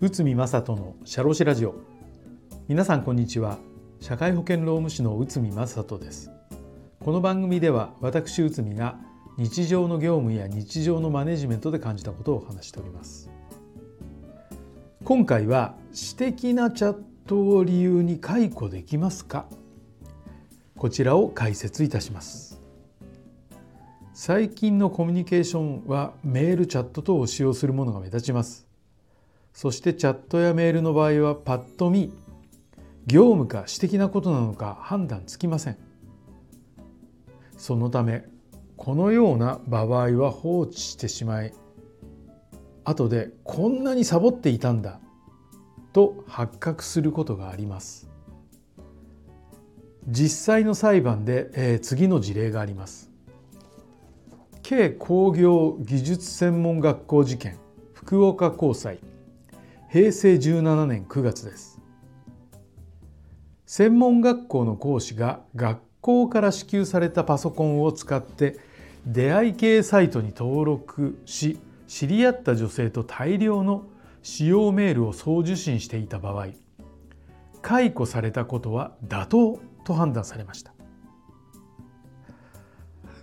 内海正人のシャロシラジオ。皆さんこんにちは。社会保険労務士の内海正人です。この番組では私内海が日常の業務や日常のマネジメントで感じたことをお話しております。今回は私的なチャットを理由に解雇できますか？こちらを解説いたします。最近のコミュニケーションはメールチャット等を使用するものが目立ちます。そしてチャットやメールの場合はパッと見業務か私的なことなのか判断つきません。そのためこのような場合は放置してしまい後でこんなにサボっていたんだと発覚することがあります。実際の裁判で、えー、次の事例があります。軽工業技術専門学校事件福岡高裁。平成17年9月です。専門学校の講師が学校から支給されたパソコンを使って出会い系サイトに登録し知り合った女性と大量の使用メールを送受信していた場合解雇されたことは妥当と判断されました。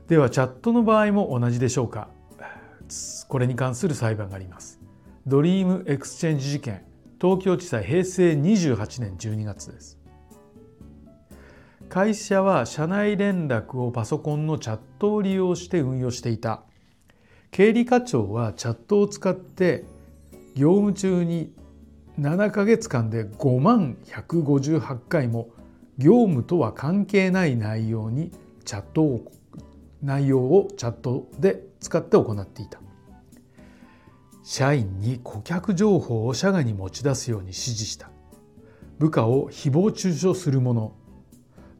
ではチャットの場合も同じでしょうか？これに関する裁判があります。ドリームエクスチェンジ事件東京地裁平成28年12月です。会社は社内連絡をパソコンのチャットを利用して運用していた。経理課長はチャットを使って業務中に7ヶ月間で5万158回も業務とは関係ない内容にチャットを内容をチャットで使って行っていた。社員に顧客情報を社外に持ち出すように指示した。部下を誹謗中傷する者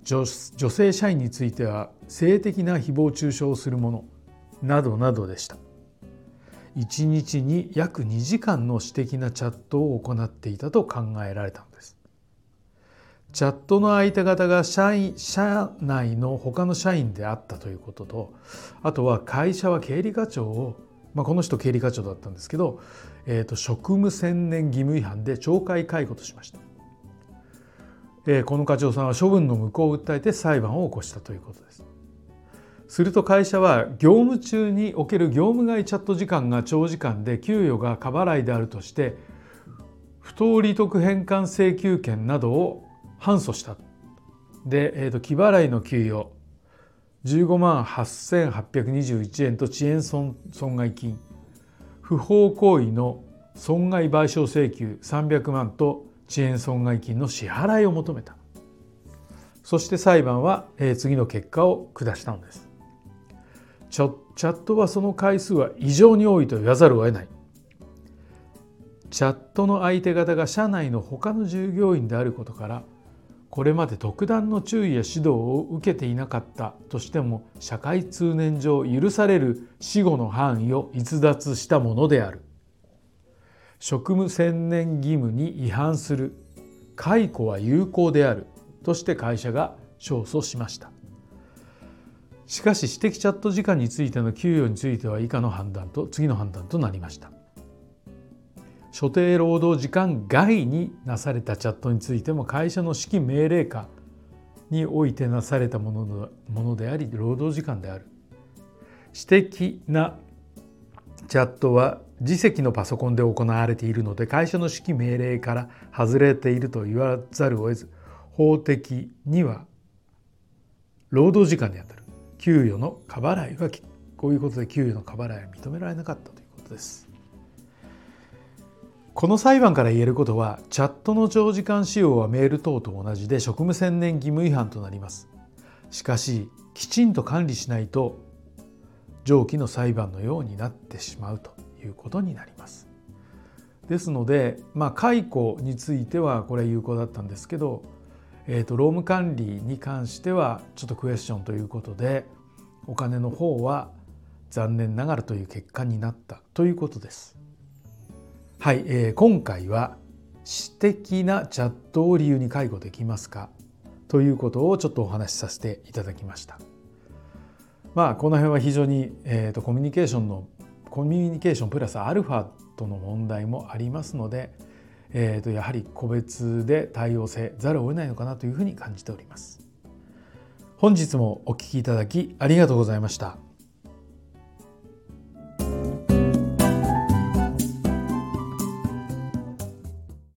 女性社員については性的な誹謗中傷をする者などなどでした。1日に約2時間の私的なチャットを行っていたと考えられたのです。チャットの相手方が社員社内の他の社員であったということとあとは会社は経理課長をまあ、この人経理課長だったんですけど、えーと、職務専念義務違反で懲戒解雇としました、えー、この課長さんは処分の無効を訴えて裁判を起こしたということです。すると会社は業務中における業務外チャット時間が長時間で給与が過払いであるとして不当利得返還請求権などを反訴した。で、えーと、気払いの給与。15万8821円と遅延損害金。不法行為の損害賠償請求300万と遅延損害金の支払いを求めた。そして裁判は次の結果を下したのです。チャットはその回数は異常に多いと言わざるを得ない。チャットの相手方が社内の他の従業員であることからこれまで特段の注意や指導を受けていなかったとしても社会通念上許される死後の範囲を逸脱したものである。職務専念義務に違反する。解雇は有効である。として会社が勝訴しました。しかし私的チャット時間についての給与については以下の判断と次の判断となりました。所定労働時間外になされたチャットについても会社の指揮命令下においてなされたもののものであり労働時間である私的なチャットは自責のパソコンで行われているので会社の指揮命令から外れていると言わざるを得ず法的には労働時間にあたる給与の過払いはこういうことで給与の過払いは認められなかったということです。この裁判から言えることはチャットの長時間使用はメール等と同じで職務専念義務違反となりますしかしきちんと管理しないと上記の裁判のようになってしまうということになりますですので、まあ、解雇についてはこれ有効だったんですけど、えーと、労務管理に関してはちょっとクエスチョンということでお金の方は残念ながらという結果になったということです。はい、えー、今回は私的なチャットを理由に介護できますか？ということをちょっとお話しさせていただきました。まあこの辺は非常に、えーと、コミュニケーションのコミュニケーションプラスアルファとの問題もありますので、えーとやはり個別で対応せざるを得ないのかなというふうに感じております。本日もお聴きいただきありがとうございました。